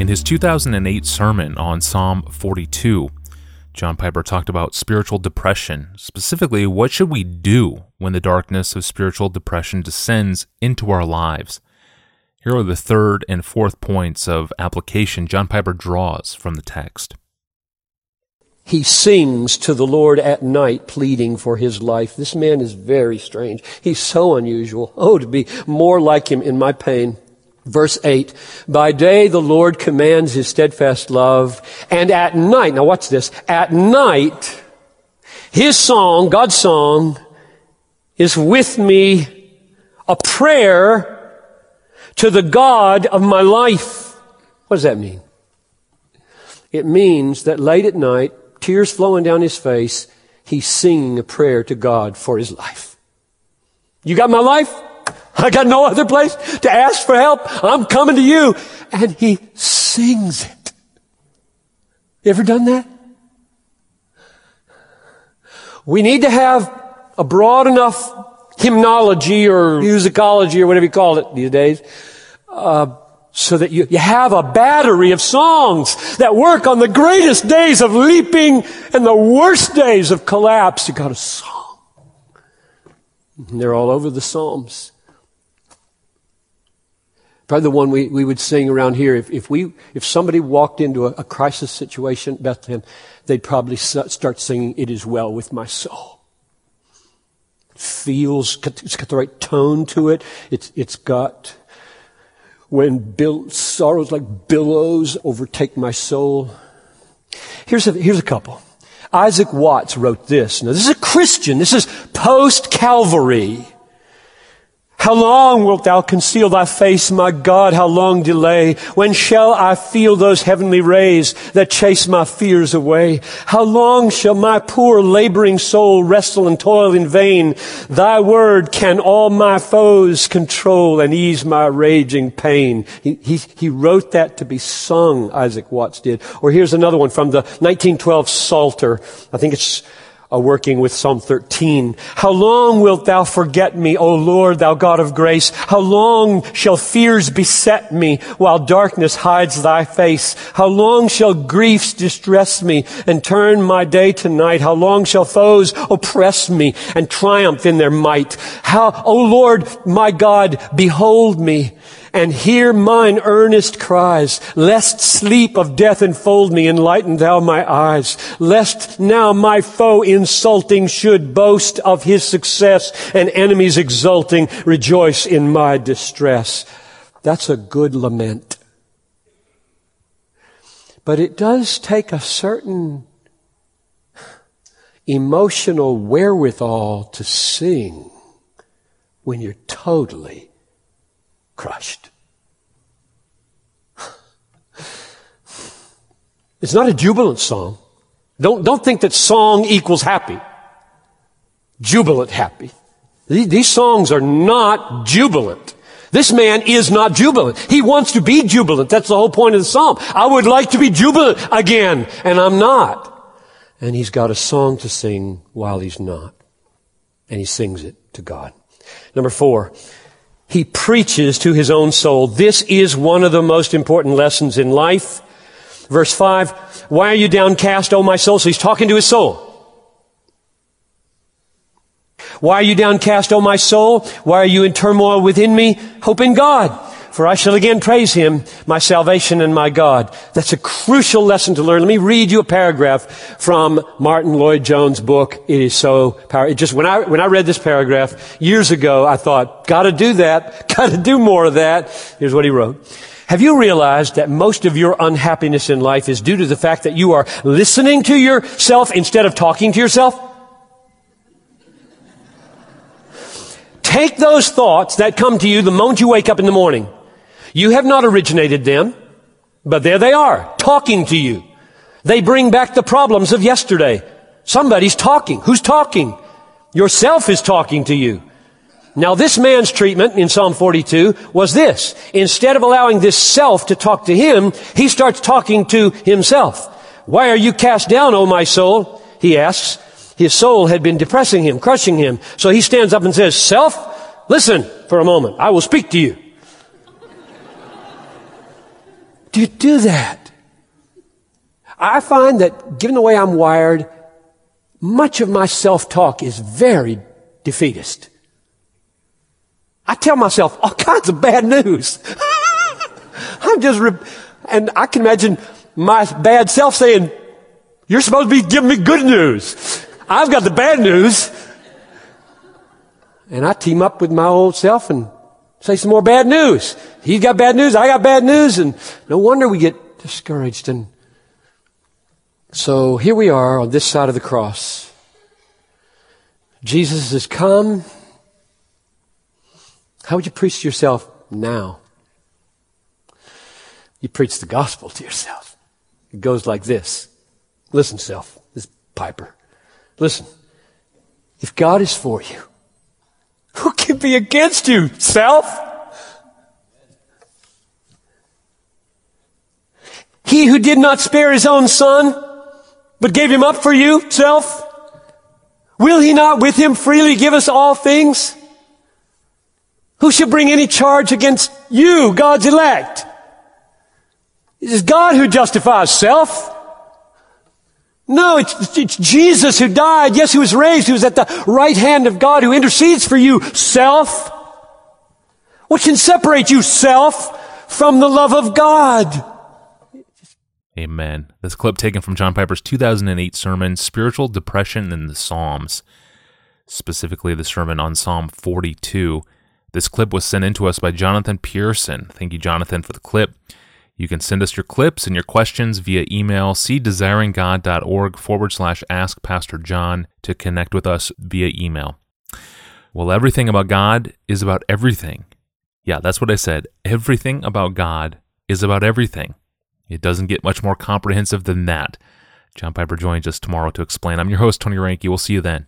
In his 2008 sermon on Psalm 42, John Piper talked about spiritual depression. Specifically, what should we do when the darkness of spiritual depression descends into our lives? Here are the third and fourth points of application John Piper draws from the text. He sings to the Lord at night, pleading for his life. This man is very strange. He's so unusual. Oh, to be more like him in my pain. Verse 8, by day the Lord commands his steadfast love, and at night, now watch this, at night, his song, God's song, is with me a prayer to the God of my life. What does that mean? It means that late at night, tears flowing down his face, he's singing a prayer to God for his life. You got my life? I got no other place to ask for help. I'm coming to you. And he sings it. You ever done that? We need to have a broad enough hymnology or musicology or whatever you call it these days, uh, so that you, you have a battery of songs that work on the greatest days of leaping and the worst days of collapse. You got a song. And they're all over the Psalms. Probably the one we, we would sing around here. If, if we, if somebody walked into a, a crisis situation at Bethlehem, they'd probably start singing, It is well with my soul. Feels, it's got the right tone to it. It's, it's got, when bill, sorrows like billows overtake my soul. Here's a, here's a couple. Isaac Watts wrote this. Now this is a Christian. This is post-Calvary. How long wilt thou conceal thy face, my God? How long delay? When shall I feel those heavenly rays that chase my fears away? How long shall my poor laboring soul wrestle and toil in vain? Thy word can all my foes control and ease my raging pain. He, he, he wrote that to be sung, Isaac Watts did. Or here's another one from the 1912 Psalter. I think it's working with Psalm 13. How long wilt thou forget me, O Lord, thou God of grace? How long shall fears beset me while darkness hides thy face? How long shall griefs distress me and turn my day to night? How long shall foes oppress me and triumph in their might? How, O Lord, my God, behold me and hear mine earnest cries, lest sleep of death enfold me, enlighten thou my eyes, lest now my foe insulting should boast of his success, and enemies exulting rejoice in my distress. That's a good lament. But it does take a certain emotional wherewithal to sing when you're totally crushed. It's not a jubilant song. Don't, don't think that song equals happy. Jubilant happy. These songs are not jubilant. This man is not jubilant. He wants to be jubilant. That's the whole point of the psalm. I would like to be jubilant again, and I'm not. And he's got a song to sing while he's not. And he sings it to God. Number four, he preaches to his own soul. This is one of the most important lessons in life. Verse 5, why are you downcast, O my soul? So he's talking to his soul. Why are you downcast, O my soul? Why are you in turmoil within me? Hope in God for I shall again praise him, my salvation and my God. That's a crucial lesson to learn. Let me read you a paragraph from Martyn Lloyd-Jones' book. It is so powerful. Just, when I, when I read this paragraph years ago, I thought, gotta do that, gotta do more of that. Here's what he wrote. Have you realized that most of your unhappiness in life is due to the fact that you are listening to yourself instead of talking to yourself? Take those thoughts that come to you the moment you wake up in the morning you have not originated them, but there they are, talking to you. They bring back the problems of yesterday. Somebody's talking. Who's talking? Yourself is talking to you. Now this man's treatment in Psalm 42 was this. Instead of allowing this self to talk to him, he starts talking to himself. Why are you cast down, O my soul? He asks. His soul had been depressing him, crushing him. So he stands up and says, self, listen for a moment. I will speak to you. Do you do that? I find that given the way I'm wired, much of my self-talk is very defeatist. I tell myself all kinds of bad news. I'm just, re- and I can imagine my bad self saying, you're supposed to be giving me good news. I've got the bad news. And I team up with my old self and say some more bad news. He's got bad news. I got bad news. And no wonder we get discouraged. And so here we are on this side of the cross. Jesus has come. How would you preach to yourself now? You preach the gospel to yourself. It goes like this. Listen, self, this piper. Listen. If God is for you, who can be against you, self? He who did not spare his own son, but gave him up for you, self, will he not with him freely give us all things? Who shall bring any charge against you, God's elect? It is God who justifies self. No, it's, it's Jesus who died. Yes, who was raised, who is at the right hand of God, who intercedes for you, self. What can separate you, self, from the love of God? Amen. This clip taken from John Piper's 2008 sermon, Spiritual Depression in the Psalms, specifically the sermon on Psalm 42. This clip was sent in to us by Jonathan Pearson. Thank you, Jonathan, for the clip. You can send us your clips and your questions via email, cdesiringgod.org forward slash ask Pastor John to connect with us via email. Well, everything about God is about everything. Yeah, that's what I said. Everything about God is about everything. It doesn't get much more comprehensive than that. John Piper joins us tomorrow to explain. I'm your host, Tony Reinke. We'll see you then.